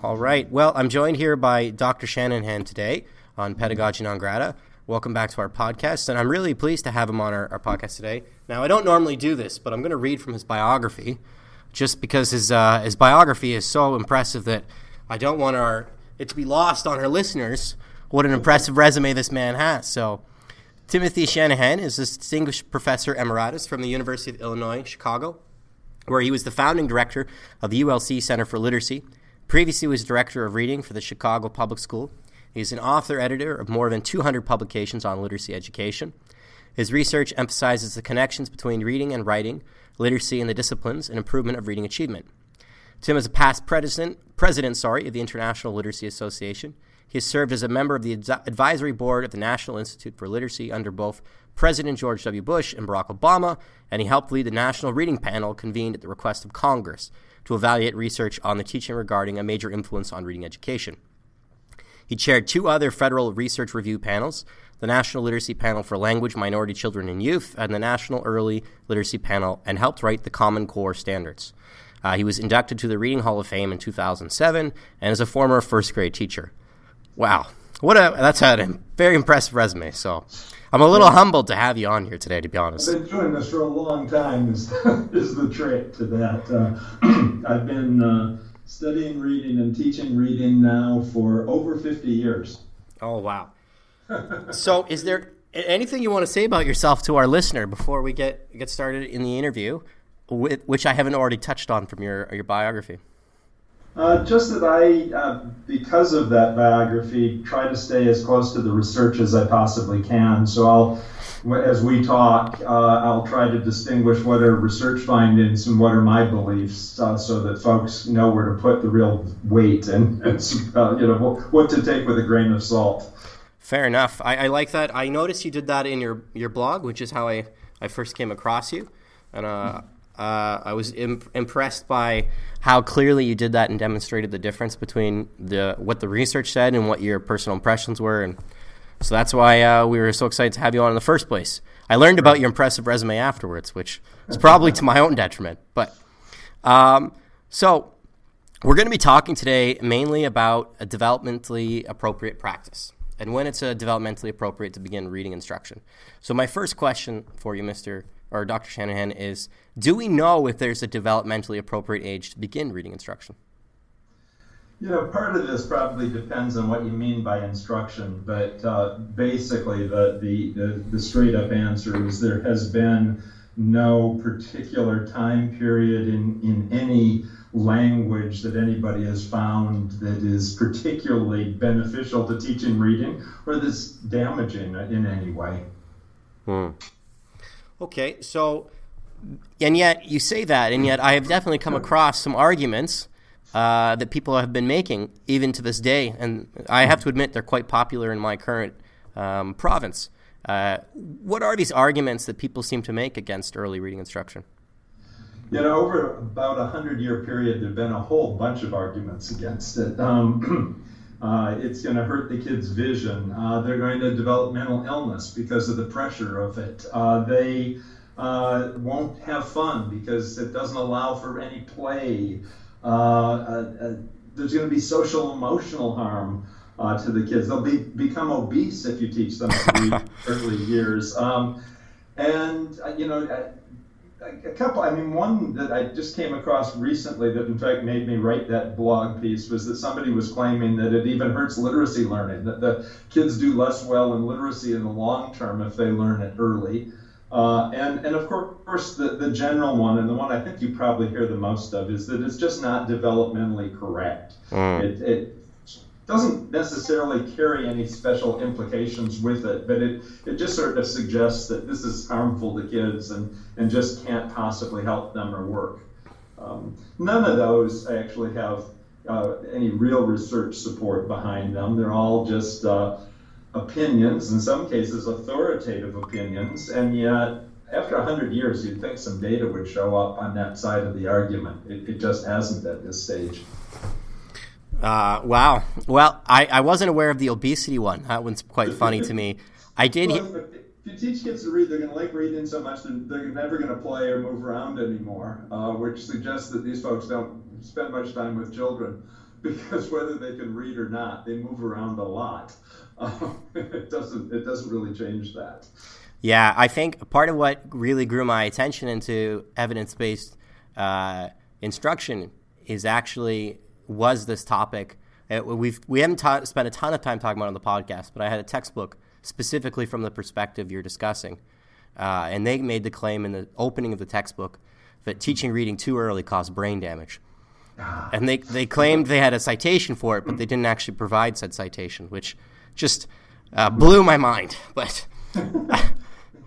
All right. Well, I'm joined here by Dr. Shanahan today on Pedagogy Non Grata. Welcome back to our podcast, and I'm really pleased to have him on our, our podcast today. Now, I don't normally do this, but I'm going to read from his biography, just because his uh, his biography is so impressive that I don't want our it to be lost on our listeners what an impressive resume this man has. So, Timothy Shanahan is a distinguished professor emeritus from the University of Illinois Chicago, where he was the founding director of the UIC Center for Literacy Previously, he was director of reading for the Chicago Public School. He's an author editor of more than 200 publications on literacy education. His research emphasizes the connections between reading and writing, literacy and the disciplines, and improvement of reading achievement. Tim is a past president, president sorry, of the International Literacy Association. He has served as a member of the advisory board of the National Institute for Literacy under both President George W. Bush and Barack Obama, and he helped lead the National Reading Panel convened at the request of Congress to evaluate research on the teaching regarding a major influence on reading education. He chaired two other federal research review panels the National Literacy Panel for Language, Minority Children, and Youth, and the National Early Literacy Panel, and helped write the Common Core standards. Uh, he was inducted to the Reading Hall of Fame in 2007 and is a former first grade teacher. Wow. What a that's a very impressive resume. So I'm a little humbled to have you on here today, to be honest. I've been doing this for a long time. Is, is the trick to that? Uh, I've been uh, studying reading and teaching reading now for over 50 years. Oh wow! so, is there anything you want to say about yourself to our listener before we get get started in the interview, which I haven't already touched on from your your biography? Uh, just that I, uh, because of that biography, try to stay as close to the research as I possibly can. So I'll, as we talk, uh, I'll try to distinguish what are research findings and what are my beliefs, uh, so that folks know where to put the real weight and, and uh, you know what to take with a grain of salt. Fair enough. I, I, like that. I noticed you did that in your your blog, which is how I, I first came across you, and uh, I was imp- impressed by how clearly you did that and demonstrated the difference between the what the research said and what your personal impressions were, and so that's why uh, we were so excited to have you on in the first place. I learned about your impressive resume afterwards, which is probably to my own detriment. But um, so we're going to be talking today mainly about a developmentally appropriate practice and when it's developmentally appropriate to begin reading instruction. So my first question for you, Mister or Dr. Shanahan is do we know if there's a developmentally appropriate age to begin reading instruction? You know, part of this probably depends on what you mean by instruction, but uh, basically, the, the, the, the straight up answer is there has been no particular time period in, in any language that anybody has found that is particularly beneficial to teaching reading or that's damaging in any way. Hmm. Okay, so, and yet you say that, and yet I have definitely come across some arguments uh, that people have been making even to this day, and I have to admit they're quite popular in my current um, province. Uh, what are these arguments that people seem to make against early reading instruction? You know, over about a hundred year period, there have been a whole bunch of arguments against it. Um, uh, it's going to hurt the kids' vision. Uh, they're going to develop mental illness because of the pressure of it. Uh, they uh, won't have fun because it doesn't allow for any play. Uh, uh, there's going to be social emotional harm to the kids. They'll be become obese if you teach them to early years. Um, and you know a couple. I mean, one that I just came across recently that, in fact, made me write that blog piece was that somebody was claiming that it even hurts literacy learning. That the kids do less well in literacy in the long term if they learn it early. Uh, and and of course, the, the general one and the one I think you probably hear the most of is that it's just not developmentally correct. Mm. It, it doesn't necessarily carry any special implications with it, but it, it just sort of suggests that this is harmful to kids and, and just can't possibly help them or work. Um, none of those actually have uh, any real research support behind them. They're all just uh, opinions, in some cases authoritative opinions, and yet after 100 years, you'd think some data would show up on that side of the argument. It, it just hasn't at this stage. Uh, wow. Well, I, I wasn't aware of the obesity one. That one's quite funny to me. I did. Well, if you teach kids to read, they're going to like reading so much that they're never going to play or move around anymore, uh, which suggests that these folks don't spend much time with children. because whether they can read or not, they move around a lot. Um, it doesn't it doesn't really change that. Yeah, I think part of what really grew my attention into evidence based uh, instruction is actually was this topic. Uh, we've we haven't ta- spent a ton of time talking about it on the podcast, but I had a textbook specifically from the perspective you're discussing, uh, and they made the claim in the opening of the textbook that teaching reading too early caused brain damage. Ah. And they, they claimed they had a citation for it, but they didn't actually provide said citation, which just uh, blew my mind. But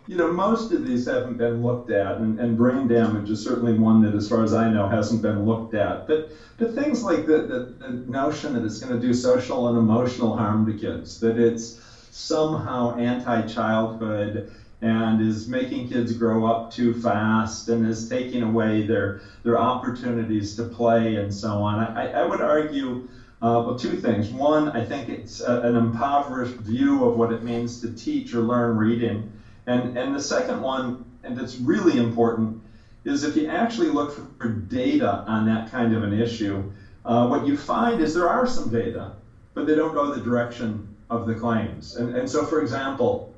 you know, most of these haven't been looked at, and, and, brain damage is certainly one that, as far as I know, hasn't been looked at. But but things like the, the, the notion that it's going to do social and emotional harm to kids, that it's somehow anti-childhood and is making kids grow up too fast and is taking away their their opportunities to play and so on. I, I would argue. Uh, well, two things. One, I think it's a, an impoverished view of what it means to teach or learn reading. And, and the second one, and it's really important, is if you actually look for data on that kind of an issue, uh, what you find is there are some data, but they don't go the direction of the claims. And, and so, for example,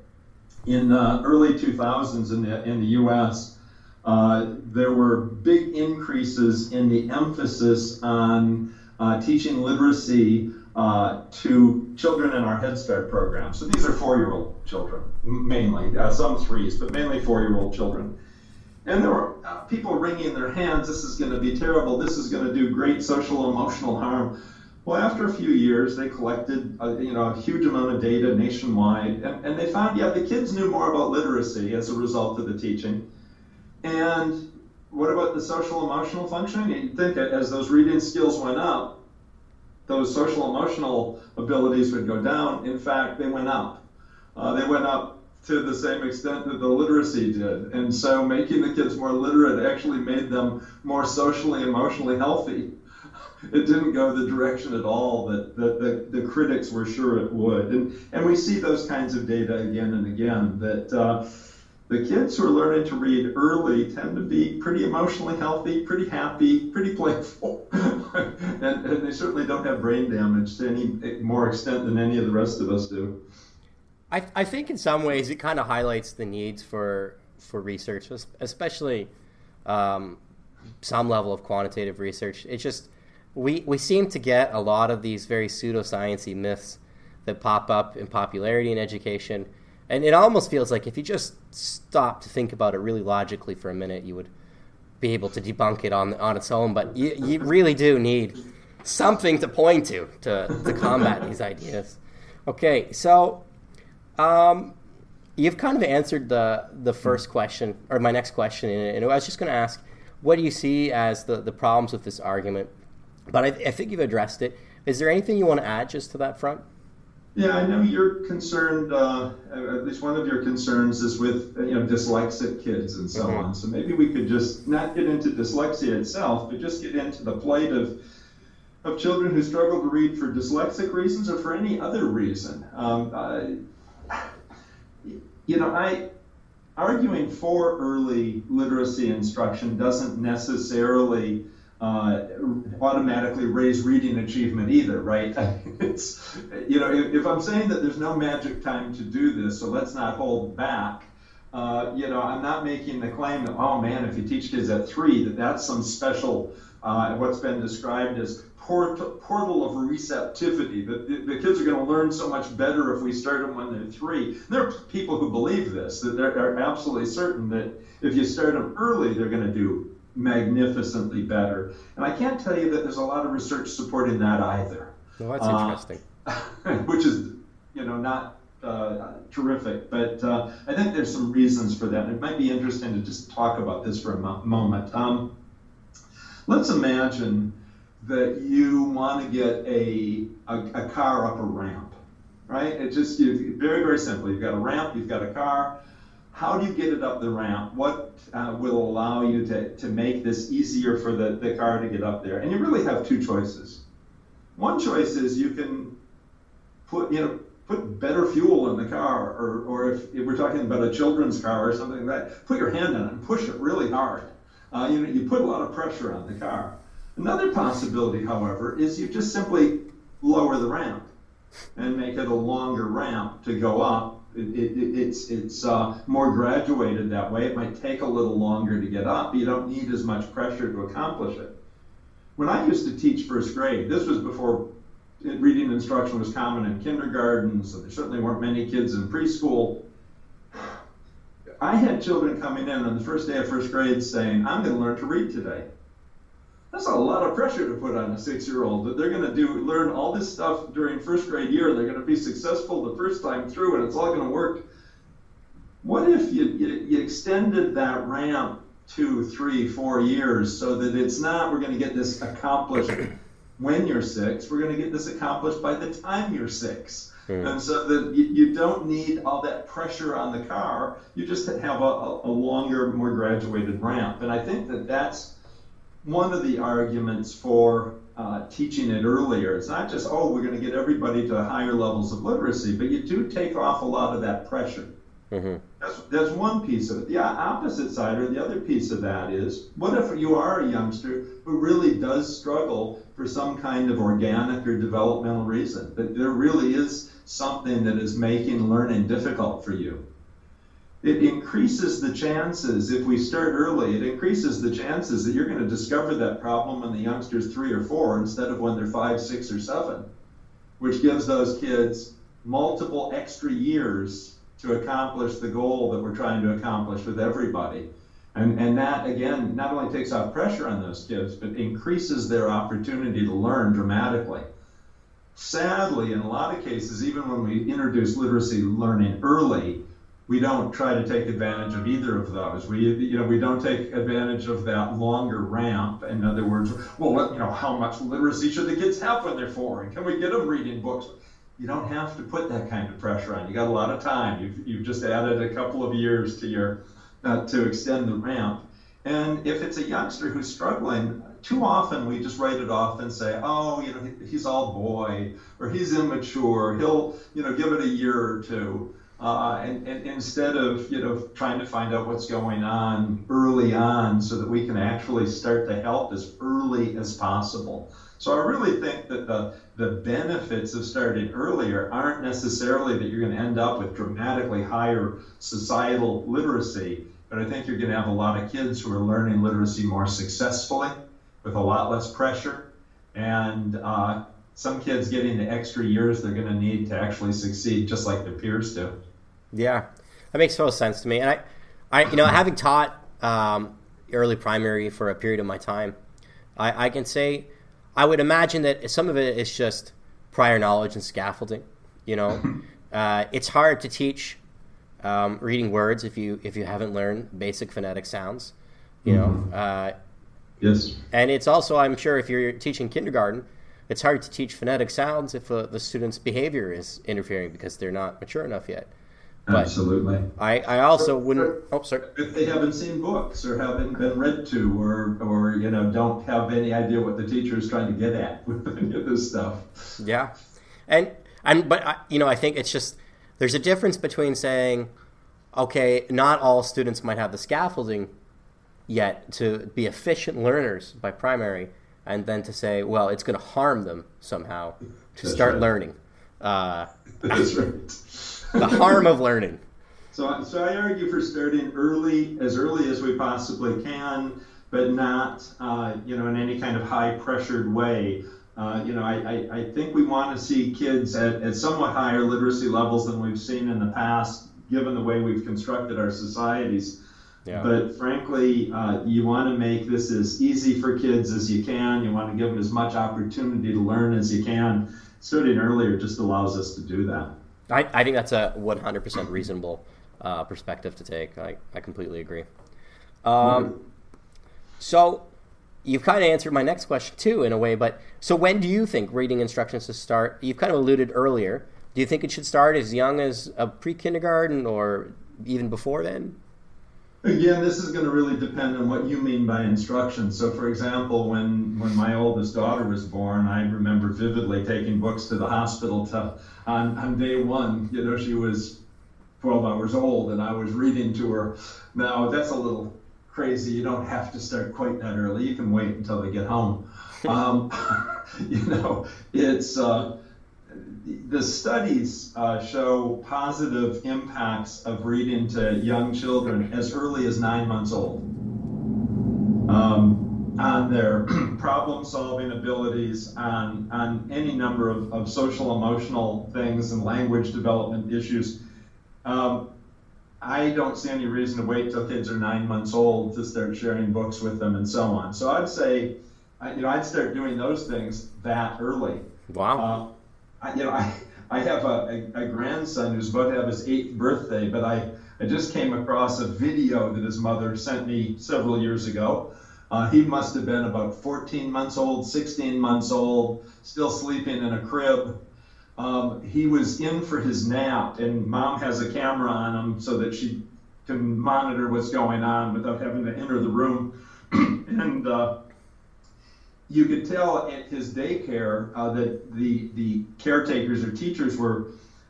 in the early 2000s in the, in the US, uh, there were big increases in the emphasis on uh, teaching literacy uh, to children in our Head Start program. So these are four year old children, mainly, uh, some threes, but mainly four year old children. And there were uh, people wringing their hands this is going to be terrible, this is going to do great social emotional harm. Well, after a few years, they collected a, you know, a huge amount of data nationwide, and, and they found, yeah, the kids knew more about literacy as a result of the teaching. And what about the social emotional functioning? You'd think that as those reading skills went up, those social emotional abilities would go down. In fact, they went up. Uh, they went up to the same extent that the literacy did. And so making the kids more literate actually made them more socially, emotionally healthy it didn't go the direction at all that, that the, the critics were sure it would. And, and we see those kinds of data again and again that uh, the kids who are learning to read early tend to be pretty emotionally healthy, pretty happy, pretty playful. and, and they certainly don't have brain damage to any more extent than any of the rest of us do. I, I think in some ways it kind of highlights the needs for for research, especially um, some level of quantitative research. It's just we we seem to get a lot of these very pseudosciencey myths that pop up in popularity in education, and it almost feels like if you just stop to think about it really logically for a minute, you would be able to debunk it on on its own. But you, you really do need something to point to to, to combat these ideas. Okay, so um, you've kind of answered the the first question or my next question, and I was just going to ask, what do you see as the the problems with this argument? But I, I think you've addressed it. Is there anything you want to add just to that front? Yeah, I know you're concerned. Uh, at least one of your concerns is with you know dyslexic kids and so mm-hmm. on. So maybe we could just not get into dyslexia itself, but just get into the plight of of children who struggle to read for dyslexic reasons or for any other reason. Um, uh, you know, I arguing for early literacy instruction doesn't necessarily uh, automatically raise reading achievement either, right? it's you know if, if, I'm saying that there's no magic time to do this, so let's not hold back. Uh, you know, I'm not making the claim that oh man, if you teach kids at three, that that's some special uh, what's been described as port- portal of receptivity. That the, the kids are going to learn so much better if we start them when they're three. There are people who believe this that they're, absolutely certain that if you start them early, they're going to do magnificently better. And I can't tell you that there's a lot of research supporting that either. Well, that's uh, interesting. which is, you know, not uh, terrific. But uh, I think there's some reasons for that. It might be interesting to just talk about this for a mo- moment. Um, let's imagine that you want to get a, a, a car up a ramp, right? It just you, very, very simple. You've got a ramp, you've got a car how do you get it up the ramp? What uh, will allow you to, to make this easier for the, the car to get up there? And you really have two choices. One choice is you can put, you know, put better fuel in the car, or, or if, if we're talking about a children's car or something like that, put your hand on it and push it really hard. Uh, you know, you put a lot of pressure on the car. Another possibility, however, is you just simply lower the ramp and make it a longer ramp to go up. It, it, it's it's uh, more graduated that way. It might take a little longer to get up. You don't need as much pressure to accomplish it. When I used to teach first grade, this was before reading instruction was common in kindergarten, so there certainly weren't many kids in preschool. I had children coming in on the first day of first grade saying, I'm going to learn to read today. That's a lot of pressure to put on a six year old that they're going to do learn all this stuff during first grade year. They're going to be successful the first time through and it's all going to work. What if you, you, you extended that ramp two, three, four years so that it's not we're going to get this accomplished when you're six, we're going to get this accomplished by the time you're six. Mm. And so that you, you, don't need all that pressure on the car. You just have a, a, longer, more graduated ramp. And I think that that's one of the arguments for uh, teaching it earlier. It's not just, oh, we're going to get everybody to higher levels of literacy, but you do take off a lot of that pressure. Mm-hmm. That's, that's one piece of it. The opposite side, or the other piece of that, is what if you are a youngster who really does struggle for some kind of organic or developmental reason? That there really is something that is making learning difficult for you. It increases the chances, if we start early, it increases the chances that you're going to discover that problem when the youngster's three or four instead of when they're five, six, or seven, which gives those kids multiple extra years to accomplish the goal that we're trying to accomplish with everybody. And, and that, again, not only takes off pressure on those kids, but increases their opportunity to learn dramatically. Sadly, in a lot of cases, even when we introduce literacy learning early, we don't try to take advantage of either of those. We, you know, we don't take advantage of that longer ramp. In other words, well, you know, how much literacy should the kids have when they're four, and can we get them reading books? You don't have to put that kind of pressure on. You got a lot of time. You've, you've just added a couple of years to your uh, to extend the ramp. And if it's a youngster who's struggling, too often we just write it off and say, oh, you know, he's all boy or he's immature. He'll, you know, give it a year or two. Uh, and, and, instead of you know trying to find out what's going on early on so that we can actually start to help as early as possible. So i really think that the, the benefits of starting earlier aren't necessarily that you're going to end up with dramatically higher societal literacy but i think you're going to have a lot of kids who are learning literacy more successfully with a lot less pressure. And uh, some kids getting the extra years they're going to need to actually succeed just like their peers do yeah. That makes total sense to me. And i i you know having taught um, early primary for a period of my time I, I can say i would imagine that some of it is just prior knowledge and scaffolding you know? Uh, it's hard to teach um, reading words if you if you haven't learned basic phonetic sounds you know? Mm-hmm. uh, yes. and it's also i'm sure if you're teaching kindergarten it's hard to teach phonetic sounds if uh, the student's behavior is interfering because they're not mature enough yet. But Absolutely. I, I also wouldn't. Oh, sorry. If they haven't seen books or haven't been read to, or or you know don't have any idea what the teacher is trying to get at with any of this stuff. Yeah, and and but I, you know I think it's just there's a difference between saying, okay, not all students might have the scaffolding yet to be efficient learners by primary and then to say, well, it's going to harm them somehow to That's start right. learning. Uh, That's right. The harm of learning. So, so I argue for starting early, as early as we possibly can, but not, uh, you know, in any kind of high-pressured way. Uh, you know, I, I, I, think we want to see kids at, at somewhat higher literacy levels than we've seen in the past, given the way we've constructed our societies. Yeah. But frankly, uh, you want to make this as easy for kids as you can. You want to give them as much opportunity to learn as you can. Starting earlier just allows us to do that. I, I think that's a 100% reasonable uh, perspective to take. I, I completely agree. Um, so you've kind of answered my next question too, in a way. But so when do you think reading instructions to start? You've kind of alluded earlier. Do you think it should start as young as a pre kindergarten or even before then? Again, this is going to really depend on what you mean by instruction. So, for example, when when my oldest daughter was born, I remember vividly taking books to the hospital to on, on day one. You know, she was 12 hours old, and I was reading to her. Now, that's a little crazy. You don't have to start quite that early. You can wait until they get home. Um, you know, it's uh, the studies uh, show positive impacts of reading to young children as early as nine months old um, on their problem solving abilities, on, on any number of, of social emotional things and language development issues. Um, I don't see any reason to wait till kids are nine months old to start sharing books with them and so on. So I'd say, you know, I'd start doing those things that early. Wow. Uh, I, you know, I, I have a, a, a, grandson who's about to have his eighth birthday, but I, I just came across a video that his mother sent me several years ago. Uh, he must have been about 14 months old, 16 months old, still sleeping in a crib. Um, he was in for his nap, and mom has a camera on him so that she can monitor what's going on without having to enter the room. and uh, you could tell at his daycare uh, that the the caretakers or teachers were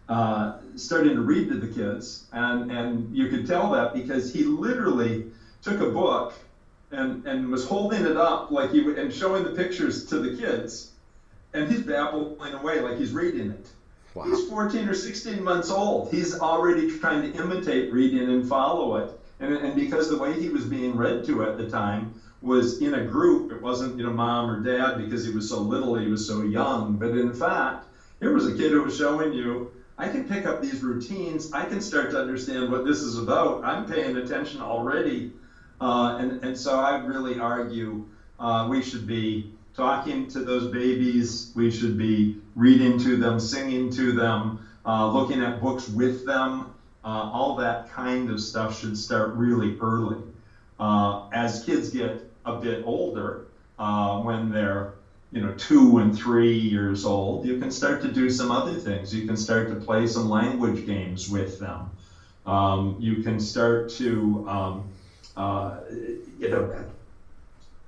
uh, starting to read to the kids, and and you could tell that because he literally took a book and and was holding it up like he and showing the pictures to the kids, and he's babbling away like he's reading it. Wow. He's 14 or 16 months old. He's already trying to imitate reading and follow it. And, and because the way he was being read to at the time was in a group. It wasn't, you know, mom or dad because he was so little, he was so young. But in fact, here was a kid who was showing you, I can pick up these routines. I can start to understand what this is about. I'm paying attention already. Uh, and, and so I really argue uh, we should be talking to those babies. We should be reading to them, singing to them, uh, looking at books with them. Uh, all that kind of stuff should start really early. Uh, as kids get a bit older, uh, when they're you know two and three years old, you can start to do some other things. You can start to play some language games with them. Um, you can start to um, uh, you know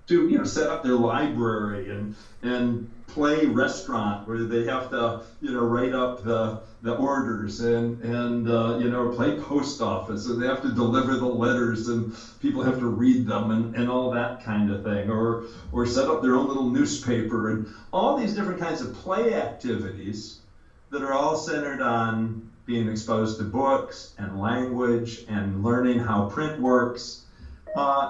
to you know set up their library and and play restaurant where they have to you know write up the the orders and and uh, you know play post office and they have to deliver the letters and people have to read them and, and all that kind of thing or or set up their own little newspaper and all these different kinds of play activities that are all centered on being exposed to books and language and learning how print works. Uh,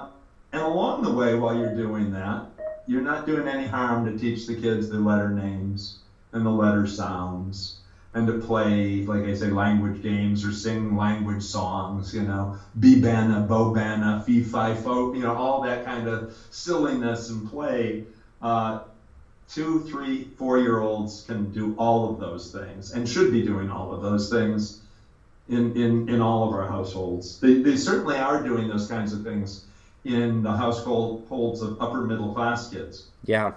and along the way while you're doing that you're not doing any harm to teach the kids the letter names and the letter sounds and to play, like I say, language games or sing language songs, you know, Bibana, Bobana, Fee Fi Fo, you know, all that kind of silliness and play. Uh, two, three, four year olds can do all of those things and should be doing all of those things in, in, in all of our households. They, they certainly are doing those kinds of things in the households of upper middle class kids. Yeah.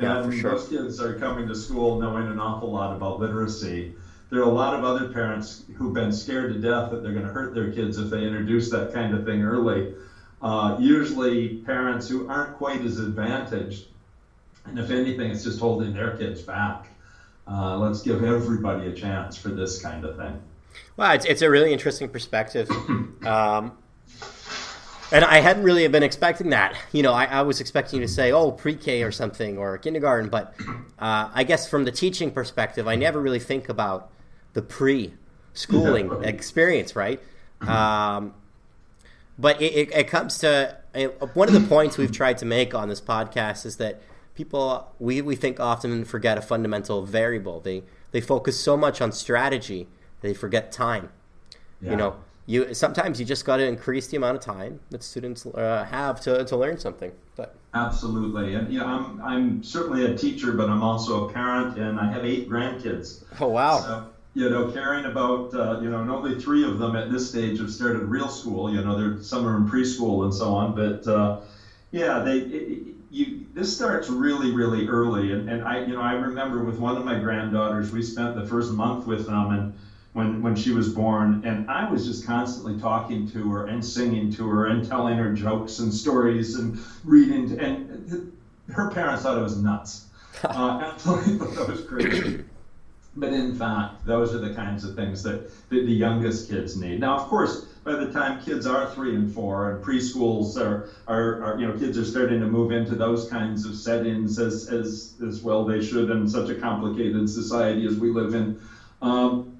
Yeah, and sure. those kids are coming to school knowing an awful lot about literacy. There are a lot of other parents who've been scared to death that they're going to hurt their kids if they introduce that kind of thing early. Uh, usually, parents who aren't quite as advantaged, and if anything, it's just holding their kids back. Uh, let's give everybody a chance for this kind of thing. Well, it's, it's a really interesting perspective. Um, and I hadn't really been expecting that. You know, I, I was expecting you to say, "Oh, pre-K or something or kindergarten," but uh, I guess from the teaching perspective, I never really think about the pre-schooling yeah. experience, right? Um, but it, it, it, comes to one of the points we've tried to make on this podcast is that people we, we think often forget a fundamental variable. They they focus so much on strategy they forget time. Yeah. You know, you sometimes you just got to increase the amount of time that students uh, have to, to learn something but absolutely and know I'm, I'm certainly a teacher but i'm also a parent and i have eight grandkids. Oh wow. So, you know caring about uh, you know and only three of them at this stage have started real school you know they're some are in preschool and so on but uh, yeah they it, you this starts really really early and, and i you know i remember with one of my granddaughters we spent the first month with them and when when she was born, and I was just constantly talking to her and singing to her and telling her jokes and stories and reading. And her parents thought it was nuts. Uh, absolutely thought that was crazy. But in fact, those are the kinds of things that, that the youngest kids need. Now, of course, by the time kids are three and four, and preschools are, are, are you know, kids are starting to move into those kinds of settings as, as, as well they should in such a complicated society as we live in. Um,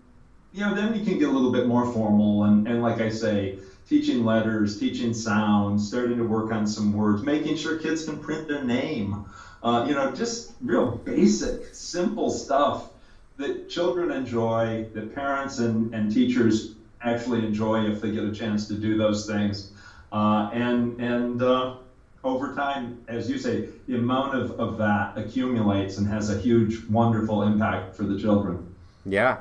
you know, then you can get a little bit more formal, and, and like I say, teaching letters, teaching sounds, starting to work on some words, making sure kids can print their name. Uh, you know, just real basic, simple stuff that children enjoy, that parents and, and teachers actually enjoy if they get a chance to do those things. Uh, and and uh, over time, as you say, the amount of, of that accumulates and has a huge, wonderful impact for the children. Yeah.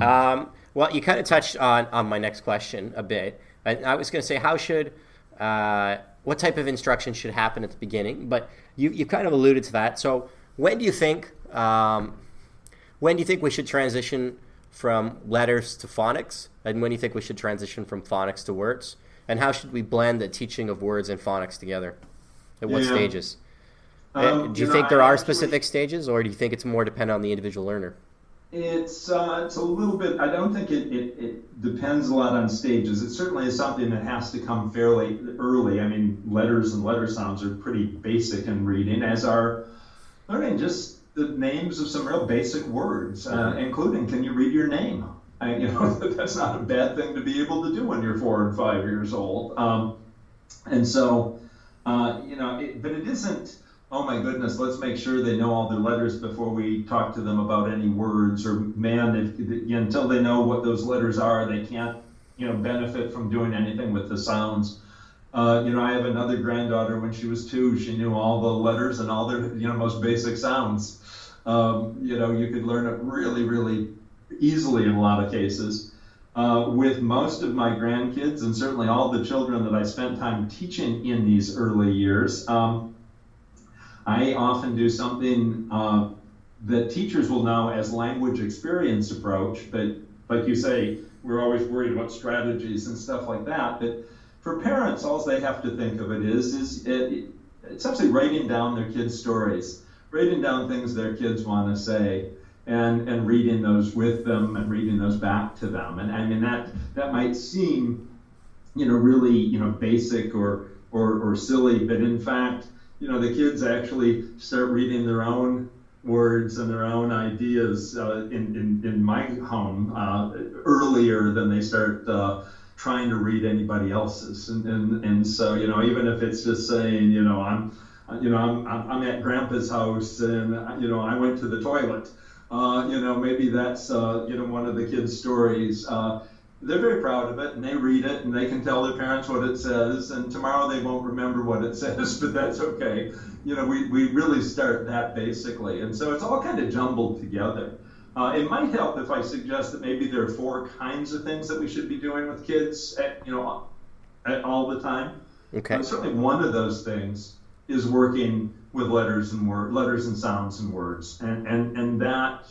Um, well, you kind of touched on, on my next question a bit. I, I was going to say, how should, uh, what type of instruction should happen at the beginning? But you, you kind of alluded to that. So, when do you think, um, when do you think we should transition from letters to phonics? And when do you think we should transition from phonics to words? And how should we blend the teaching of words and phonics together? At what yeah. stages? Um, do you, you know, think there I are actually, specific stages, or do you think it's more dependent on the individual learner? It's uh, it's a little bit. I don't think it, it, it depends a lot on stages. It certainly is something that has to come fairly early. I mean, letters and letter sounds are pretty basic in reading, as are learning just the names of some real basic words, uh, including can you read your name? I, you know, that's not a bad thing to be able to do when you're four and five years old. Um, and so, uh, you know, it, but it isn't. Oh my goodness, let's make sure they know all their letters before we talk to them about any words. Or man, if, until they know what those letters are, they can't, you know, benefit from doing anything with the sounds. Uh, you know, I have another granddaughter. When she was two, she knew all the letters and all their, you know, most basic sounds. Um, you know, you could learn it really, really easily in a lot of cases. Uh, with most of my grandkids and certainly all the children that I spent time teaching in these early years, um, I often do something uh, that teachers will know as language experience approach, but like you say, we're always worried about strategies and stuff like that. But for parents, all they have to think of it is is it, it's actually writing down their kids' stories, writing down things their kids want to say and and reading those with them and reading those back to them. And I mean that that might seem, you know, really you know basic or or, or silly, but in fact, you know, the kids actually start reading their own words and their own ideas uh, in, in, in my home uh, earlier than they start uh, trying to read anybody else's. And, and, and so, you know, even if it's just saying, you know, I'm, you know, I'm, I'm at grandpa's house and, you know, I went to the toilet uh, you know, maybe that's uh, you know one of the kids' stories. Uh, they're very proud of it, and they read it, and they can tell their parents what it says. And tomorrow they won't remember what it says, but that's okay. You know, we, we really start that basically, and so it's all kind of jumbled together. Uh, it might help if I suggest that maybe there are four kinds of things that we should be doing with kids, at, you know, at all the time. Okay. But certainly, one of those things is working with letters and word, letters and sounds and words, and and and that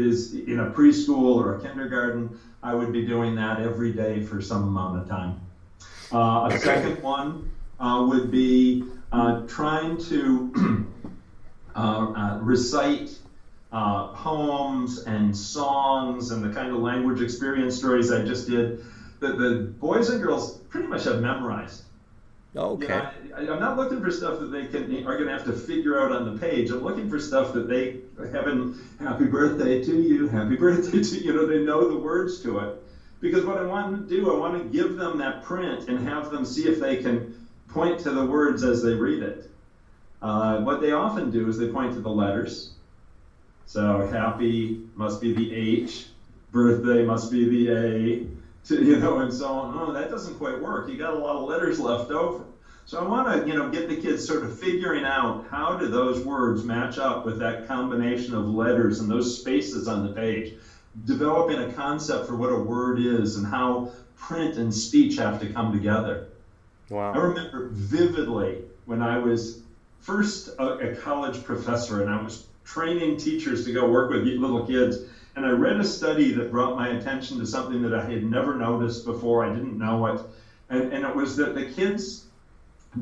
is in a preschool or a kindergarten. I would be doing that every day for some amount of time. Uh, a second one uh, would be uh, trying to uh, uh, recite uh, poems and songs and the kind of language experience stories I just did that the boys and girls pretty much have memorized. Okay. I, am not looking for stuff that they can are going to have to figure out on the page. I'm looking for stuff that they having happy birthday to you, happy birthday to you know they know the words to it. Because what I want to do, I want to give them that print and have them see if they can point to the words as they read it. Uh, what they often do is they point to the letters. So happy must be the H, birthday must be the A, to, you know, and so on. Oh, that doesn't quite work. You got a lot of letters left over. So I want to, you know, get the kids sort of figuring out how do those words match up with that combination of letters and those spaces on the page, developing a concept for what a word is and how print and speech have to come together. Wow. I remember vividly when I was first a, a college professor and I was training teachers to go work with little kids and I read a study that brought my attention to something that I had never noticed before. I didn't know it. And, and it was that the kids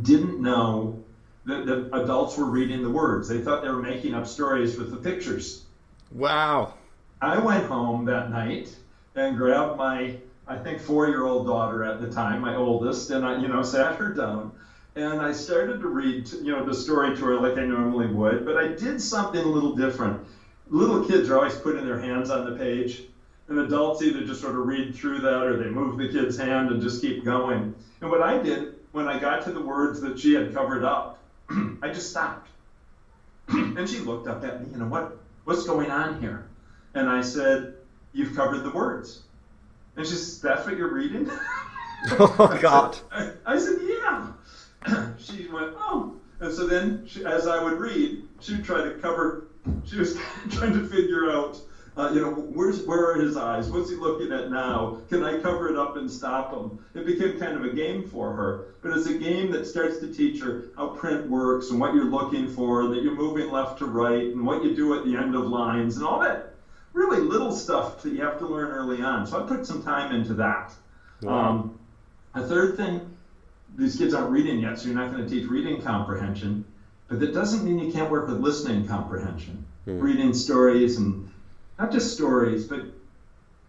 didn't know that the adults were reading the words. They thought they were making up stories with the pictures. Wow. I went home that night and grabbed my I think, four-year-old daughter at the time, my oldest, and I, you know, sat her down, and I started to read, you know, the story to her like I normally would, but I did something a little different. Little kids are always putting their hands on the page, and adults either just sort of read through that or they move the kid's hand and just keep going. And what I did when I got to the words that she had covered up, I just stopped. and she looked up at me, you know, what, what's going on here? And I said, You've covered the words. And she says, That's what you're reading? oh, my God. I said, I, I said Yeah. she went, Oh. And so then, she, as I would read, she would try to cover, she was trying to figure out uh, you know, where's where are his eyes? What's he looking at now? Can I cover it up and stop him? It became kind of a game for her, but it's a game that starts to teach her how print works and what you're looking for, that you're moving left to right, and what you do at the end of lines, and all that really little stuff that you have to learn early on. So I put some time into that. Wow. Um, a third thing, these kids aren't reading yet, so you're not going to teach reading comprehension, but that doesn't mean you can't work with listening comprehension. Hmm. Reading stories and not just stories, but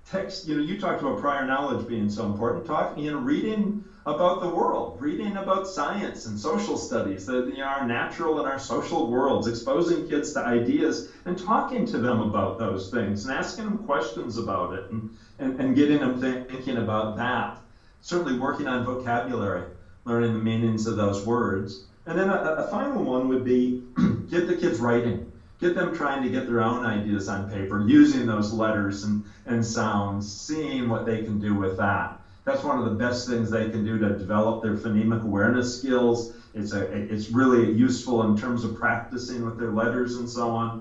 text. You know, you talked about prior knowledge being so important. Talking, you know, reading about the world, reading about science and social studies, the, you know, our natural and our social worlds, exposing kids to ideas and talking to them about those things and asking them questions about it and, and, and getting them thinking about that. Certainly working on vocabulary, learning the meanings of those words. And then a, a final one would be get the kids writing get them trying to get their own ideas on paper, using those letters and, and sounds, seeing what they can do with that. That's one of the best things they can do to develop their phonemic awareness skills. It's, a, it's really useful in terms of practicing with their letters and so on.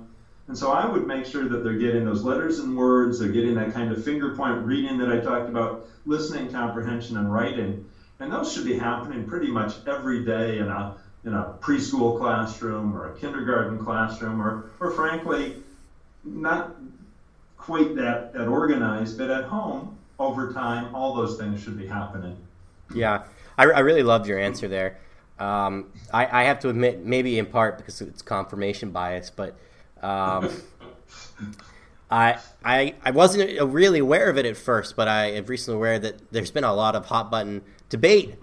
And so I would make sure that they're getting those letters and words, they're getting that kind of finger point reading that I talked about, listening comprehension and writing. And those should be happening pretty much every day in a in a preschool classroom or a kindergarten classroom, or, or frankly, not quite that, that organized, but at home, over time, all those things should be happening. Yeah, I, I really loved your answer there. Um, I, I, have to admit, maybe in part because it's confirmation bias, but um, I, I I wasn't really aware of it at first, but I am recently aware that there's been a lot of hot button debate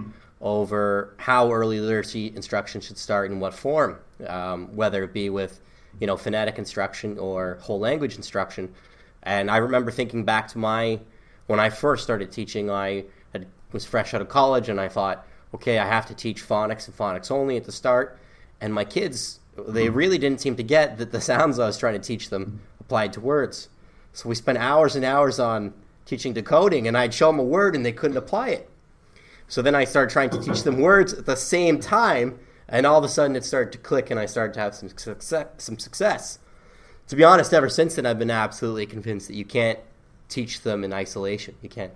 over how early literacy instruction should start in what form, um, whether it be with you know phonetic instruction or whole language instruction. And I remember thinking back to my when I first started teaching, I had, was fresh out of college, and I thought, okay, I have to teach phonics and phonics only at the start. And my kids, they hmm. really didn't seem to get that the sounds I was trying to teach them applied to words. So we spent hours and hours on teaching decoding, and I'd show them a word and they couldn't apply it. So then I started trying to teach them words at the same time, and all of a sudden it started to click, and I started to have some success. Some success. To be honest, ever since then, I've been absolutely convinced that you can't teach them in isolation. You can't,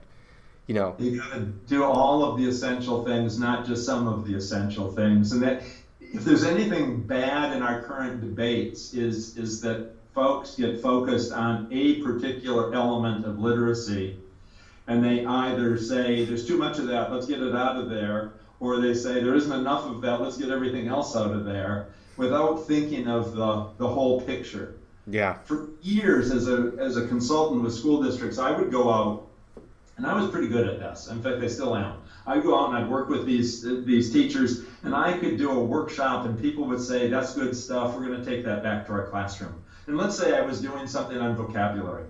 you know. You got to do all of the essential things, not just some of the essential things. And that, if there's anything bad in our current debates, is is that folks get focused on a particular element of literacy and they either say there's too much of that, let's get it out of there, or they say there isn't enough of that, let's get everything else out of there, without thinking of the, the whole picture. Yeah. For years, as a as a consultant with school districts, I would go out, and I was pretty good at this. In fact, I still am. I'd go out and I'd work with these these teachers, and I could do a workshop, and people would say, "That's good stuff. We're going to take that back to our classroom." And let's say I was doing something on vocabulary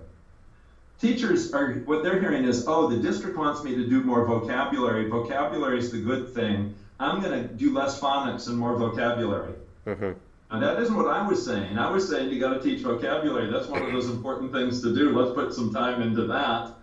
teachers are what they're hearing is oh the district wants me to do more vocabulary. Vocabulary is the good thing. I'm going to do less phonics and more vocabulary. Mm-hmm. and that isn't what i was saying. I was saying you got to teach vocabulary. That's one of those important things to do. Let's put some time into that.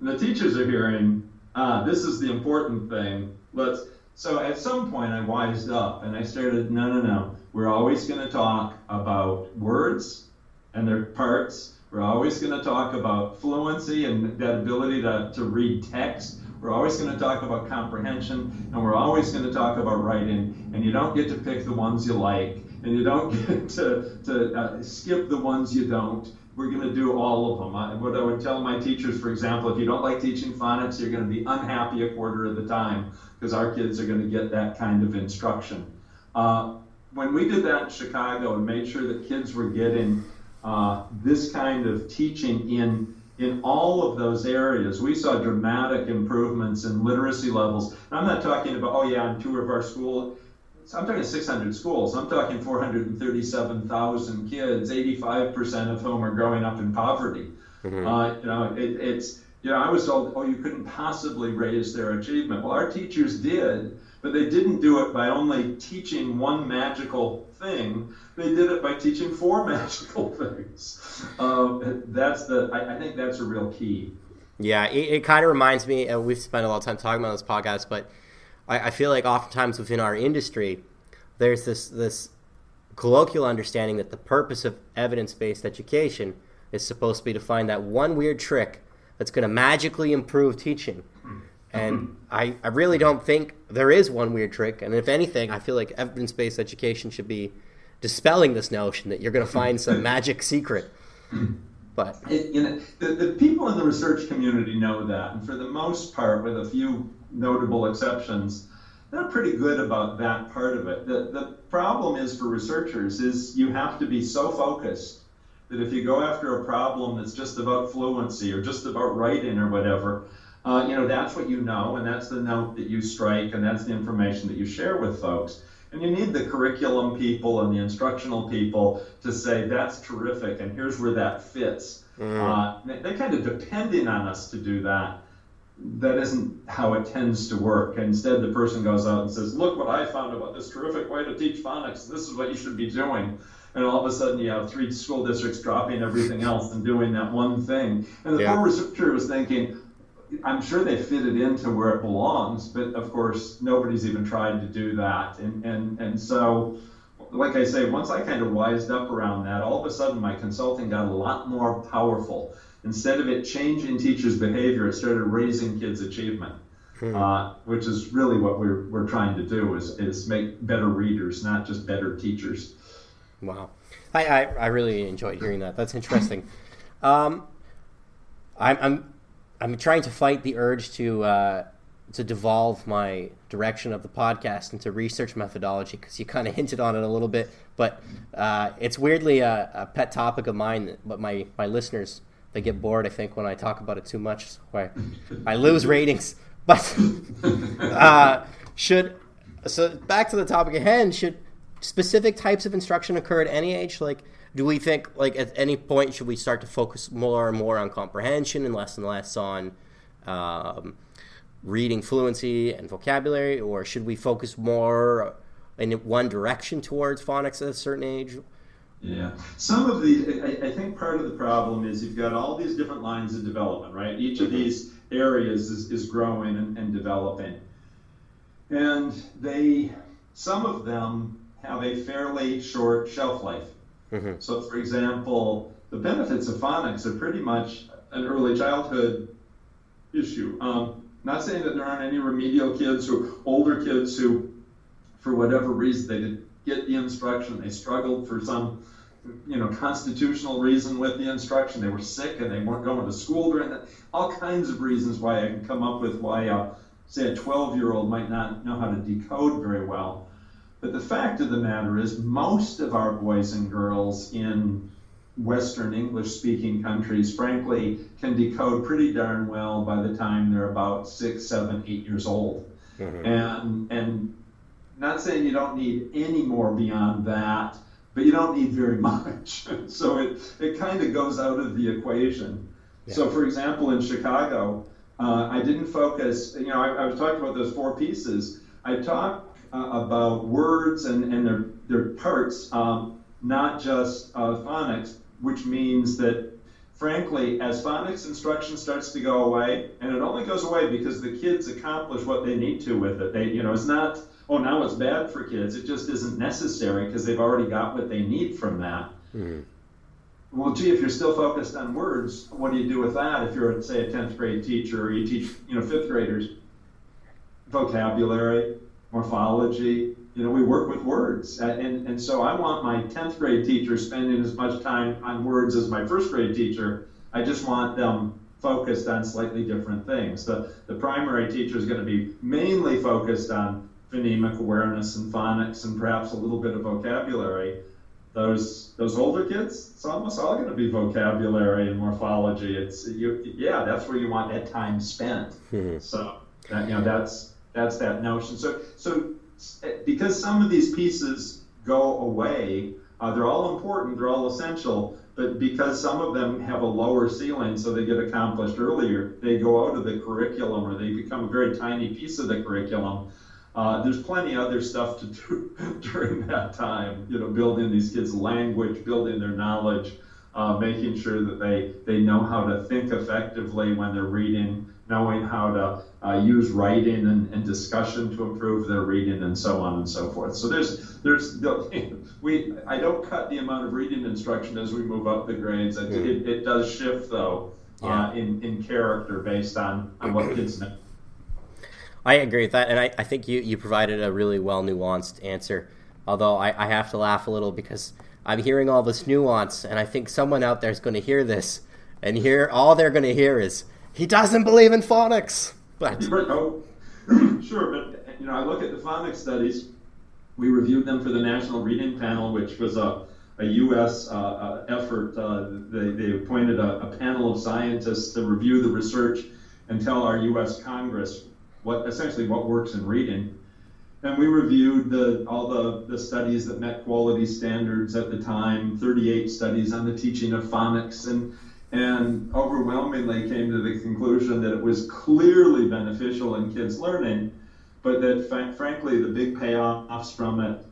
And the teachers are hearing ah this is the important thing. Let's so at some point i wised up and i started no no no. We're always going to talk about words and their parts we're always going to talk about fluency and that ability to, to read text. We're always going to talk about comprehension, and we're always going to talk about writing. And you don't get to pick the ones you like, and you don't get to, to uh, skip the ones you don't. We're going to do all of them. I, what I would tell my teachers, for example, if you don't like teaching phonics, you're going to be unhappy a quarter of the time because our kids are going to get that kind of instruction. Uh, when we did that in Chicago and made sure that kids were getting uh, this kind of teaching in in all of those areas, we saw dramatic improvements in literacy levels. And I'm not talking about, oh yeah, on two of our school, I'm talking 600 schools. I'm talking 437,000 kids, 85% of whom are growing up in poverty. Mm-hmm. Uh, you know, it, it's you know, I was told, oh, you couldn't possibly raise their achievement. Well, our teachers did, but they didn't do it by only teaching one magical thing. They did it by teaching four magical things. Um, that's the. I, I, think that's a real key. Yeah, it, it kind of reminds me. We've spent a lot of time talking about this podcast, but I, I feel like oftentimes within our industry, there's this this colloquial understanding that the purpose of evidence-based education is supposed to be to find that one weird trick that's going to magically improve teaching. And mm-hmm. I, I really don't think there is one weird trick. And if anything, I feel like evidence based education should be dispelling this notion that you're going to mm-hmm. find some magic secret. Mm-hmm. But it, you know, the, the people in the research community know that. And for the most part, with a few notable exceptions, they're pretty good about that part of it. The, the problem is for researchers is you have to be so focused that if you go after a problem that's just about fluency or just about writing or whatever, uh, you know, that's what you know, and that's the note that you strike, and that's the information that you share with folks. And you need the curriculum people and the instructional people to say, that's terrific, and here's where that fits. Mm. Uh, they, they're kind of depending on us to do that. That isn't how it tends to work. Instead, the person goes out and says, Look what I found about this terrific way to teach phonics. This is what you should be doing and all of a sudden you have three school districts dropping everything else and doing that one thing. And the yeah. poor researcher was thinking, I'm sure they fit it into where it belongs, but of course nobody's even tried to do that. And and and so, like I say, once I kind of wised up around that, all of a sudden my consulting got a lot more powerful. Instead of it changing teachers' behavior, it started raising kids' achievement. Hmm. Uh, which is really what we're, we're trying to do is, is make better readers, not just better teachers. Wow, I, I, I really enjoyed hearing that. That's interesting. Um, I'm, I'm I'm trying to fight the urge to uh, to devolve my direction of the podcast into research methodology because you kind of hinted on it a little bit, but uh, it's weirdly a, a, pet topic of mine. But my my listeners they get bored, I think, when I talk about it too much. So I I lose ratings. But uh, should so back to the topic at hand. Should specific types of instruction occur at any age? Like, do we think like at any point should we start to focus more and more on comprehension and less and less on um, reading fluency and vocabulary, or should we focus more in one direction towards phonics at a certain age? Yeah, some of the I, I, think part of the problem is you've got all these different lines of development, right? Each of these areas is, is growing and, and developing, and they some of them have a fairly short shelf life. Mm-hmm. So, for example, the benefits of phonics are pretty much an early childhood issue. Um, not saying that there aren't any remedial kids or older kids who, for whatever reason, they didn't get the instruction, they struggled for some you know, constitutional reason with the instruction. They were sick and they weren't going to school during that. All kinds of reasons why I can come up with why, a, say, a 12 year old might not know how to decode very well. But the fact of the matter is, most of our boys and girls in Western English speaking countries, frankly, can decode pretty darn well by the time they're about six, seven, eight years old. Mm-hmm. And, and not saying you don't need any more beyond that, but you don't need very much. so it, it kind of goes out of the equation. Yeah. So, for example, in Chicago, uh, I didn't focus, you know, I, I was talking about those four pieces. I talked uh, about words and, and their, their parts, um, not just uh, phonics, which means that, frankly, as phonics instruction starts to go away, and it only goes away because the kids accomplish what they need to with it. They, you know, it's not, oh, now it's bad for kids. It just isn't necessary because they've already got what they need from that. Mm-hmm. Well, gee, if you're still focused on words, what do you do with that if you're, say, a 10th grade teacher or you teach, you know, fifth graders? Vocabulary, morphology. You know, we work with words. And, and so I want my 10th grade teacher spending as much time on words as my first grade teacher. I just want them focused on slightly different things. The, the primary teacher is going to be mainly focused on phonemic awareness and phonics and perhaps a little bit of vocabulary. those those older kids, it's almost all going to be vocabulary and morphology. It's you, yeah, that's where you want that time spent. Mm-hmm. So that, you know that's that's that notion. So so because some of these pieces go away, uh, they're all important, they're all essential, but because some of them have a lower ceiling, so they get accomplished earlier, they go out of the curriculum or they become a very tiny piece of the curriculum. Uh, there's plenty of other stuff to do during that time. You know, building these kids' language, building their knowledge, uh, making sure that they they know how to think effectively when they're reading, knowing how to uh, use writing and, and, discussion to improve their reading, and so on and so forth. So there's there's we I don't cut the amount of reading instruction as we move up the grades. It, it, it does shift though uh, in in character based on on what kids know. I agree with that, and I, I think you, you provided a really well nuanced answer. Although I, I have to laugh a little because I'm hearing all this nuance, and I think someone out there is going to hear this, and hear all they're going to hear is he doesn't believe in phonics. But oh, sure, but you know, I look at the phonics studies. We reviewed them for the National Reading Panel, which was a a U.S. Uh, uh, effort. Uh, they, they appointed a, a panel of scientists to review the research and tell our U.S. Congress what essentially what works in reading. And we reviewed the, all the, the studies that met quality standards at the time, 38 studies on the teaching of phonics, and, and overwhelmingly came to the conclusion that it was clearly beneficial in kids' learning, but that fa- frankly the big payoffs from it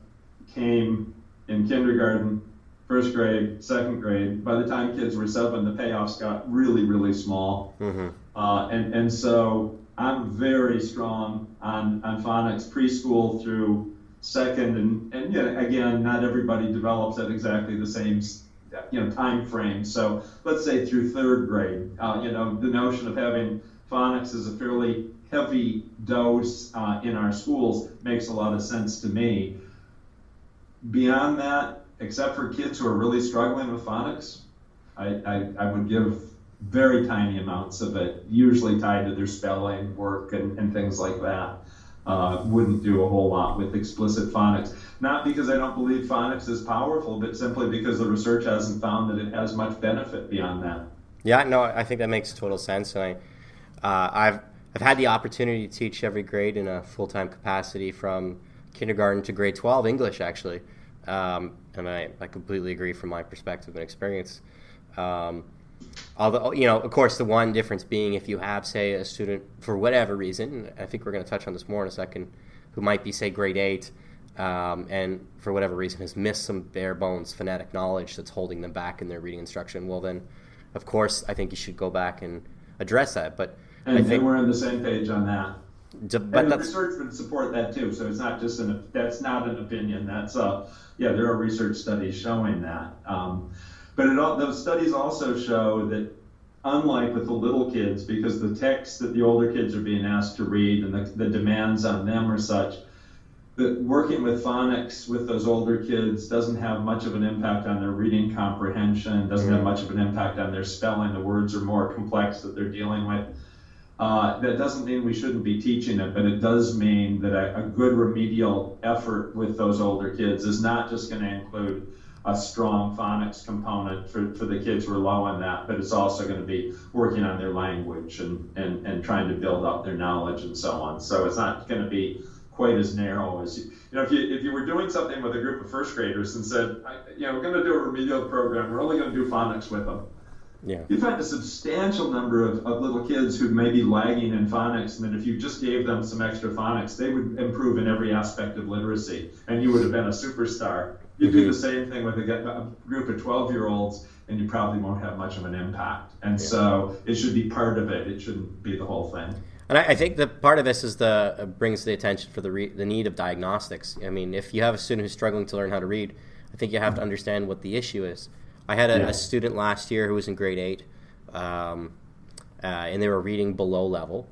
came in kindergarten, first grade, second grade. By the time kids were seven, the payoffs got really, really small. Mm-hmm. Uh, and, and so I'm very strong on, on phonics preschool through second, and, and you know, again, not everybody develops at exactly the same you know time frame. So let's say through third grade, uh, you know, the notion of having phonics as a fairly heavy dose uh, in our schools makes a lot of sense to me. Beyond that, except for kids who are really struggling with phonics, I, I, I would give very tiny amounts of it, usually tied to their spelling work and, and things like that. Uh, wouldn't do a whole lot with explicit phonics. Not because I don't believe phonics is powerful, but simply because the research hasn't found that it has much benefit beyond that. Yeah, no, I think that makes total sense, and I, uh, I've I've had the opportunity to teach every grade in a full time capacity from kindergarten to grade twelve English actually, um, and I, I completely agree from my perspective and experience. Um, Although, you know, of course, the one difference being if you have, say, a student for whatever reason, I think we're going to touch on this more in a second, who might be, say, grade eight, um, and for whatever reason has missed some bare bones phonetic knowledge that's holding them back in their reading instruction, well, then, of course, I think you should go back and address that. But and, I think we're on the same page on that. but and the research would support that too. So it's not just an that's not an opinion. That's uh yeah, there are research studies showing that. Um, but it, those studies also show that, unlike with the little kids, because the texts that the older kids are being asked to read and the, the demands on them are such, that working with phonics with those older kids doesn't have much of an impact on their reading comprehension, doesn't have mm-hmm. much of an impact on their spelling. The words are more complex that they're dealing with. Uh, that doesn't mean we shouldn't be teaching it, but it does mean that a, a good remedial effort with those older kids is not just going to include a strong phonics component for, for the kids who are low on that, but it's also going to be working on their language and, and, and trying to build up their knowledge and so on. So it's not going to be quite as narrow as you, you know, if you, if you were doing something with a group of first graders and said, you know, we're going to do a remedial program, we're only going to do phonics with them. Yeah. You find a substantial number of, of little kids who may be lagging in phonics, and that if you just gave them some extra phonics, they would improve in every aspect of literacy, and you would have been a superstar you do the same thing with a, a group of 12 year olds, and you probably won't have much of an impact. And yeah. so it should be part of it. It shouldn't be the whole thing. And I, I think that part of this is the uh, brings the attention for the re, the need of diagnostics. I mean, if you have a student who's struggling to learn how to read, I think you have to understand what the issue is. I had a, yeah. a student last year who was in grade eight, um, uh, and they were reading below level,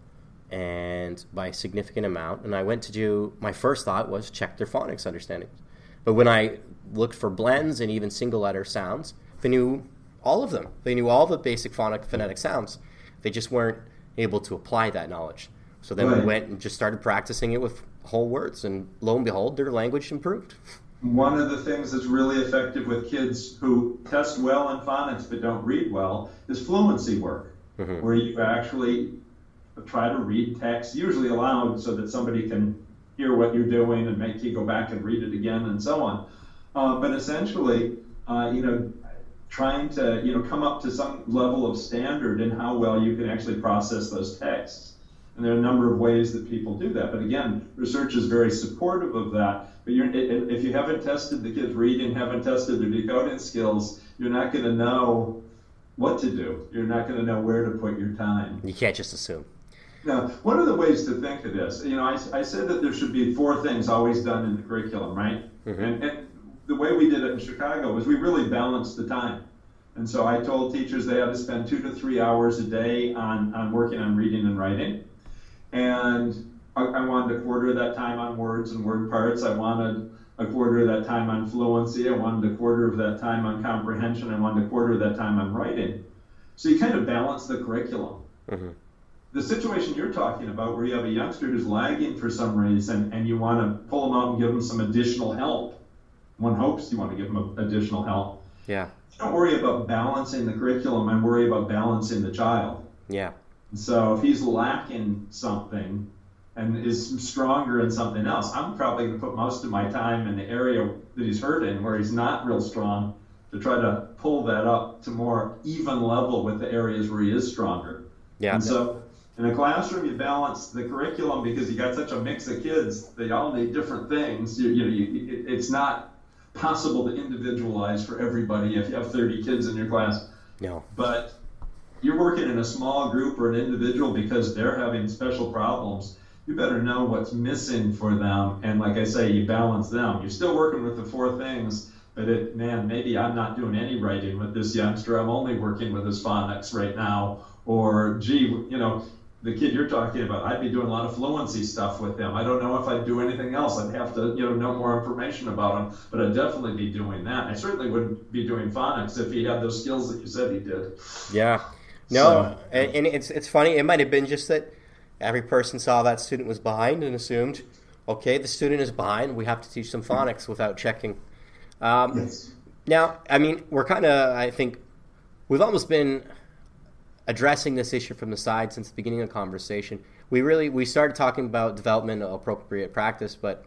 and by a significant amount. And I went to do my first thought was check their phonics understanding. But when I looked for blends and even single letter sounds, they knew all of them. They knew all the basic phonic phonetic sounds. They just weren't able to apply that knowledge. So then right. we went and just started practicing it with whole words, and lo and behold, their language improved. one of the things that's really effective with kids who test well in phonics but don't read well is fluency work, mm-hmm. where you actually try to read text, usually aloud, so that somebody can hear what you're doing and make you go back and read it again and so on. Uh, but essentially, uh, you know, trying to you know come up to some level of standard in how well you can actually process those texts. And there are a number of ways that people do that. But again, research is very supportive of that. But if you haven't tested the kids' reading, haven't tested their decoding skills, you're not going to know what to do. You're not going to know where to put your time. You can't just assume. Now, one of the ways to think of this, you know, I, I said that there should be four things always done in the curriculum, right? Mm-hmm. And, and the way we did it in Chicago was we really balanced the time. And so I told teachers they had to spend two to three hours a day on, on working on reading and writing. And I, I wanted a quarter of that time on words and word parts. I wanted a quarter of that time on fluency. I wanted a quarter of that time on comprehension. I wanted a quarter of that time on writing. So you kind of balance the curriculum. Mm-hmm. The situation you're talking about, where you have a youngster who's lagging for some reason and you want to pull them out and give them some additional help, one hopes you want to give them additional help. Yeah. Don't worry about balancing the curriculum. I worry about balancing the child. Yeah. So if he's lacking something and is stronger in something else, I'm probably going to put most of my time in the area that he's hurt in, where he's not real strong, to try to pull that up to more even level with the areas where he is stronger. Yeah. And so in a classroom, you balance the curriculum because you got such a mix of kids. They all need different things. You, you know, you, it's not possible to individualize for everybody if you have 30 kids in your class. No. But you're working in a small group or an individual because they're having special problems, you better know what's missing for them. And like I say, you balance them. You're still working with the four things, but it, man, maybe I'm not doing any writing with this youngster. I'm only working with his phonics right now. Or, gee, you know, the kid you're talking about, I'd be doing a lot of fluency stuff with him. I don't know if I'd do anything else. I'd have to, you know, know more information about him, but I'd definitely be doing that. I certainly wouldn't be doing phonics if he had those skills that you said he did. Yeah. No, so, and, and it's it's funny. It might have been just that every person saw that student was behind and assumed, okay, the student is behind. We have to teach them phonics without checking. Um, yes. Now, I mean, we're kind of, I think, we've almost been addressing this issue from the side since the beginning of the conversation. We really we started talking about development of appropriate practice, but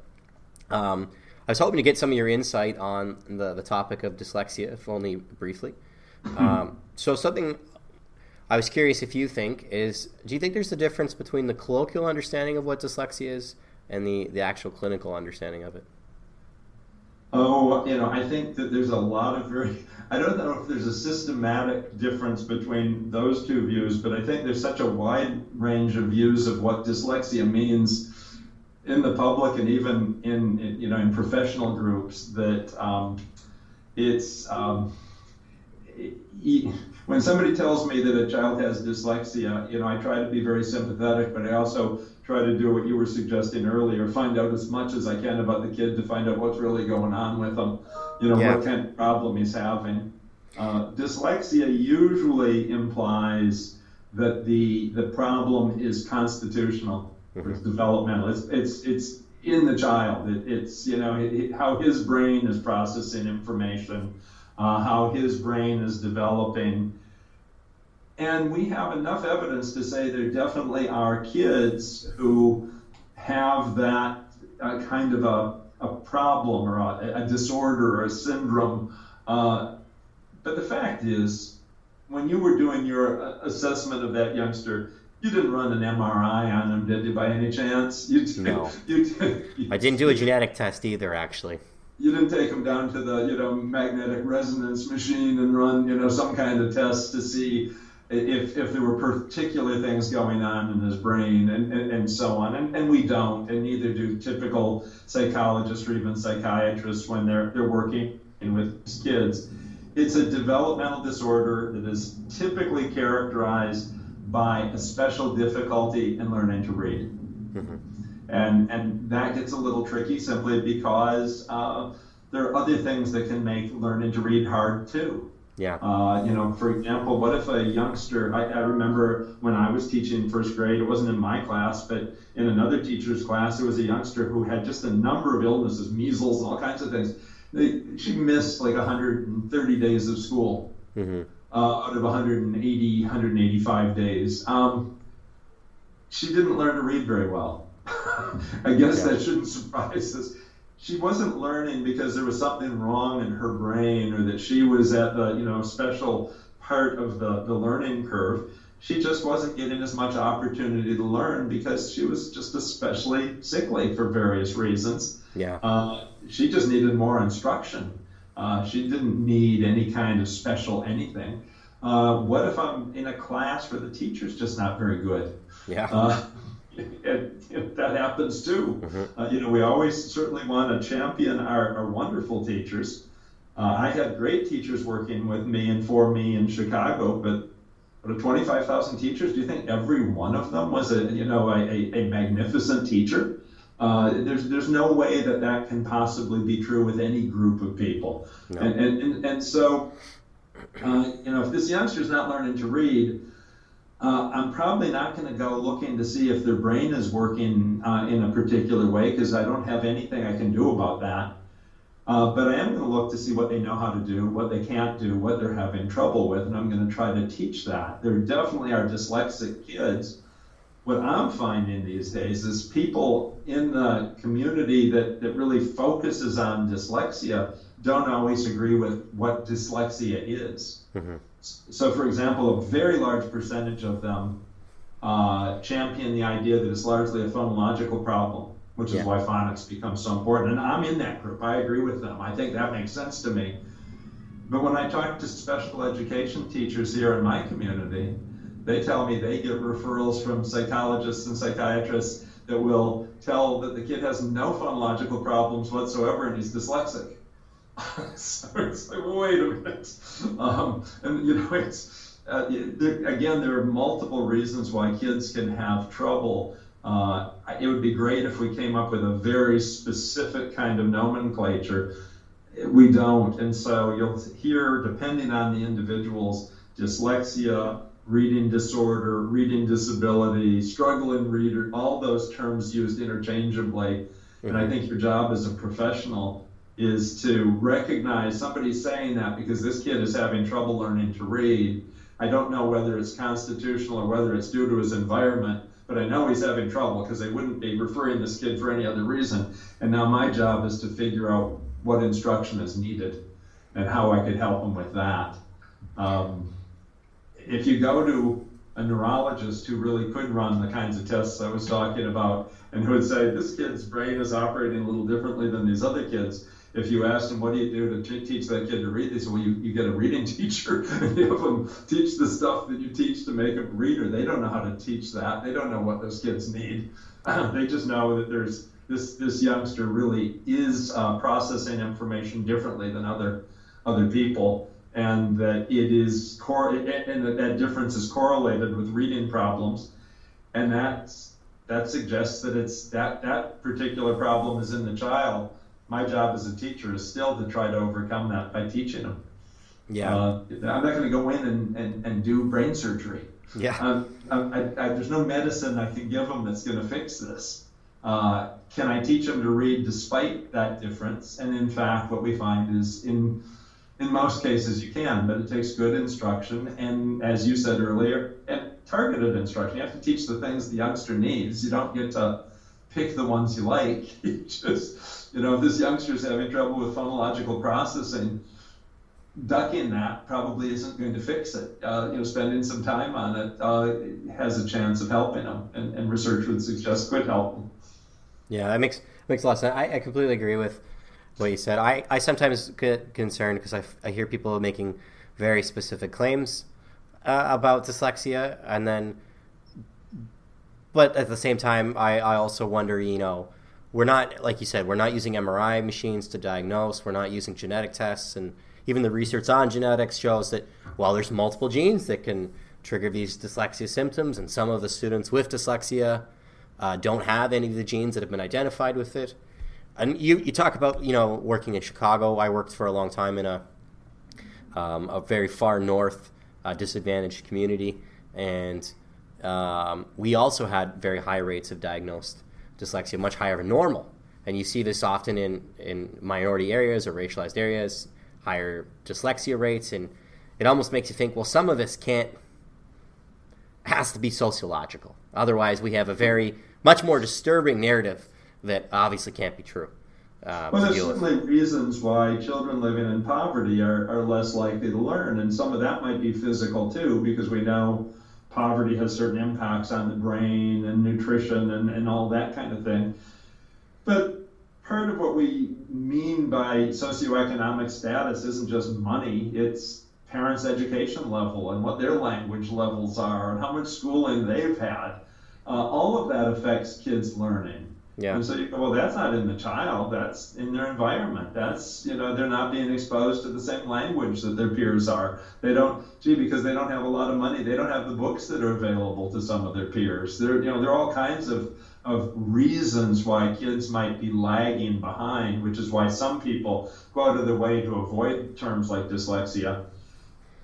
um, I was hoping to get some of your insight on the the topic of dyslexia, if only briefly. Um, so something I was curious if you think is do you think there's a difference between the colloquial understanding of what dyslexia is and the, the actual clinical understanding of it? Oh, you know, I think that there's a lot of very, I don't know if there's a systematic difference between those two views, but I think there's such a wide range of views of what dyslexia means in the public and even in, in you know, in professional groups that um, it's, um, it, when somebody tells me that a child has dyslexia, you know, I try to be very sympathetic, but I also try to do what you were suggesting earlier, find out as much as I can about the kid to find out what's really going on with them, you know, yeah. what kind of problem he's having. Uh, dyslexia usually implies that the the problem is constitutional mm-hmm. it's developmental. It's it's it's in the child. It, it's you know it, how his brain is processing information uh, how his brain is developing. And we have enough evidence to say there definitely are kids who have that uh, kind of a, a problem or a, a disorder or a syndrome. Uh, but the fact is, when you were doing your uh, assessment of that youngster, you didn't run an MRI on him, did you, by any chance? You, no. You, you, I didn't do a genetic test either, actually you didn't take them down to the you know magnetic resonance machine and run you know some kind of test to see if, if there were particular things going on in his brain and, and, and so on. And, and we don't and neither do typical psychologists or even psychiatrists when they're they're working with kids. It's a developmental disorder that is typically characterized by a special difficulty in learning to read. Mm-hmm. And, and that gets a little tricky simply because uh, there are other things that can make learning to read hard too. Yeah. Uh, you know, for example, what if a youngster, I, I, remember when I was teaching first grade, it wasn't in my class, but in another teacher's class, there was a youngster who had just a number of illnesses, measles and all kinds of things. they, she missed like 130 days of school mm-hmm. uh, out of 180, 185 days. Um, she didn't learn to read very well. I guess yeah. that shouldn't surprise us. She wasn't learning because there was something wrong in her brain or that she was at the you know special part of the, the learning curve. She just wasn't getting as much opportunity to learn because she was just especially sickly for various reasons. Yeah. Uh, she just needed more instruction. Uh, she didn't need any kind of special anything. Uh, what if I'm in a class where the teacher's just not very good? Yeah. It, it, that happens too. Mm-hmm. Uh, you know, we always certainly want to champion our, our wonderful teachers. Uh, I had great teachers working with me and for me in Chicago, but out of 25,000 teachers, do you think every one of them was a you know a, a, a magnificent teacher? Uh, there's there's no way that that can possibly be true with any group of people, no. and, and, and and so uh, you know if this youngster's not learning to read, uh, I'm probably not going to go looking to see if their brain is working uh, in a particular way because I don't have anything I can do about that. Uh, but I am going to look to see what they know how to do, what they can't do, what they're having trouble with, and I'm going to try to teach that. There definitely are dyslexic kids. What I'm finding these days is people in the community that, that really focuses on dyslexia don't always agree with what dyslexia is. Mm-hmm. So, for example, a very large percentage of them uh, champion the idea that it's largely a phonological problem which yeah. is why phonics becomes so important. And I'm in that group. I agree with them. I think that makes sense to me. But when I talk to special education teachers here in my community, they tell me they get referrals from psychologists and psychiatrists that will tell that the kid has no phonological problems whatsoever and he's dyslexic. so it's like, well, wait a minute. Um, and, you know, it's, uh, there, again, there are multiple reasons why kids can have trouble uh, it would be great if we came up with a very specific kind of nomenclature. We don't. And so you'll hear, depending on the individuals, dyslexia, reading disorder, reading disability, struggling reader, all those terms used interchangeably. Mm-hmm. And I mm-hmm. think your job as a professional is to recognize somebody saying that because this kid is having trouble learning to read. I don't know whether it's constitutional or whether it's due to his environment, but I know he's having trouble because they wouldn't be referring this kid for any other reason. And now my job is to figure out what instruction is needed and how I could help him with that. Um, if you go to a neurologist who really could run the kinds of tests I was talking about and who would say, this kid's brain is operating a little differently than these other kids, if you ask them, what do you do to teach that kid to read? They say, well, you, you get a reading teacher and you have them teach the stuff that you teach to make a reader. They don't know how to teach that. They don't know what those kids need. they just know that there's this, this youngster really is uh, processing information differently than other, other people and that it is cor- and that, that difference is correlated with reading problems and that's that suggests that it's that that particular problem is in the child my job as a teacher is still to try to overcome that by teaching them. Yeah. Uh, I'm not going to go in and, and, and do brain surgery. Yeah. Um, I, I, there's no medicine I can give them that's going to fix this. Uh, can I teach them to read despite that difference? And in fact, what we find is in in most cases you can, but it takes good instruction and, as you said earlier, and targeted instruction. You have to teach the things the youngster needs. You don't get to pick the ones you like. You just you know, if this youngster's having trouble with phonological processing, ducking that probably isn't going to fix it. Uh, you know, spending some time on it uh, has a chance of helping them, and, and, research would suggest could help them. Yeah, that makes makes a lot of sense. I, I completely agree with what you said. I, I sometimes get concerned because I, I hear people making very specific claims uh, about dyslexia, and then, but at the same time, I, I also wonder, you know, we're not like you said we're not using mri machines to diagnose. We're not using genetic tests. And even the research on genetics shows that while there's multiple genes that can trigger these dyslexia symptoms and some of the students with dyslexia uh, don't have any of the genes that have been identified with it. And you, you talk about you know working in chicago. I worked for a long time in a, um, a very far north uh, disadvantaged community. And um, we also had very high rates of diagnosed dyslexia much higher than normal. and you see this often in in minority areas or racialized areas, higher dyslexia rates, and it almost makes you think, well, some of this can't has to be sociological. Otherwise, we have a very much more disturbing narrative that obviously can't be true. Uh, well, there's certainly reasons why children living in poverty are, are less likely to learn, and some of that might be physical too, because we know poverty has certain impacts on the brain and nutrition and, and all that kind of thing. But part of what we mean by socioeconomic status isn't just money, it's parents' education level and what their language levels are and how much schooling they've had. Uh, all of that affects kids' learning. Yeah. And so you go, well, that's not in the child. That's in their environment. That's you know they're not being exposed to the same language that their peers are. They don't, gee, because they don't have a lot of money. They don't have the books that are available to some of their peers. There, you know, there are all kinds of of reasons why kids might be lagging behind, which is why some people go out of their way to avoid terms like dyslexia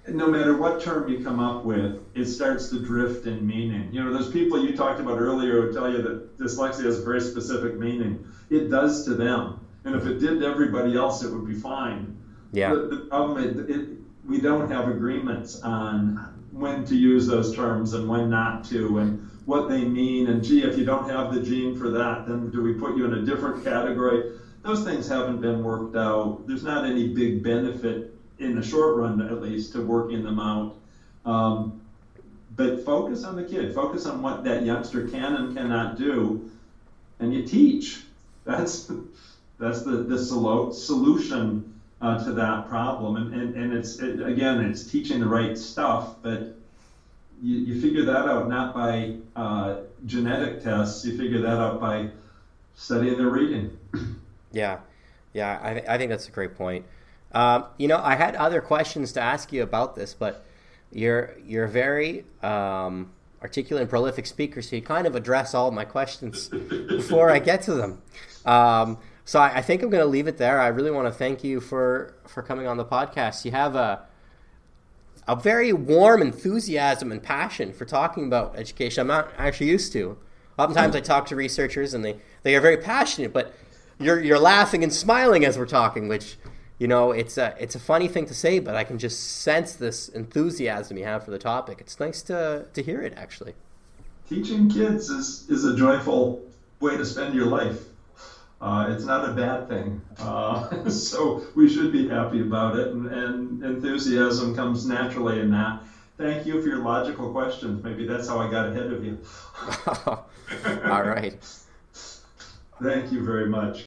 no matter what term you come up with, it starts to drift in meaning. You know, those people you talked about earlier who tell you that dyslexia has a very specific meaning. It does to them. And if it did to everybody else, it would be fine. Yeah. The, the problem is, it, we don't have agreements on when to use those terms and when not to, and what they mean. And gee, if you don't have the gene for that, then do we put you in a different category? Those things haven't been worked out. There's not any big benefit in the short run at least to working them out. Um, but focus on the kid. Focus on what that youngster can and cannot do, and you teach. That's that's the the solution uh, to that problem. And and, and it's it, again, it's teaching the right stuff, but you, you figure that out not by uh, genetic tests. You figure that out by studying their reading. Yeah, yeah, I, I think that's a great point. Um, you know, I had other questions to ask you about this, but you're you're very um, articulate and prolific speaker, so you kind of address all my questions before I get to them. Um, so I, I, think I'm going to leave it there. I really want to thank you for for coming on the podcast. You have a a very warm enthusiasm and passion for talking about education. I'm not actually used to. Oftentimes, I talk to researchers and they, they are very passionate, but you're you're laughing and smiling as we're talking, which you know, it's a it's a funny thing to say, but I can just sense this enthusiasm you have for the topic. It's nice to to hear it actually. Teaching kids is is a joyful way to spend your life. Uh, it's not a bad thing, uh, so we should be happy about it, and, and enthusiasm comes naturally in that. Thank you for your logical questions. Maybe that's how I got ahead of you. All right. Thank you very much.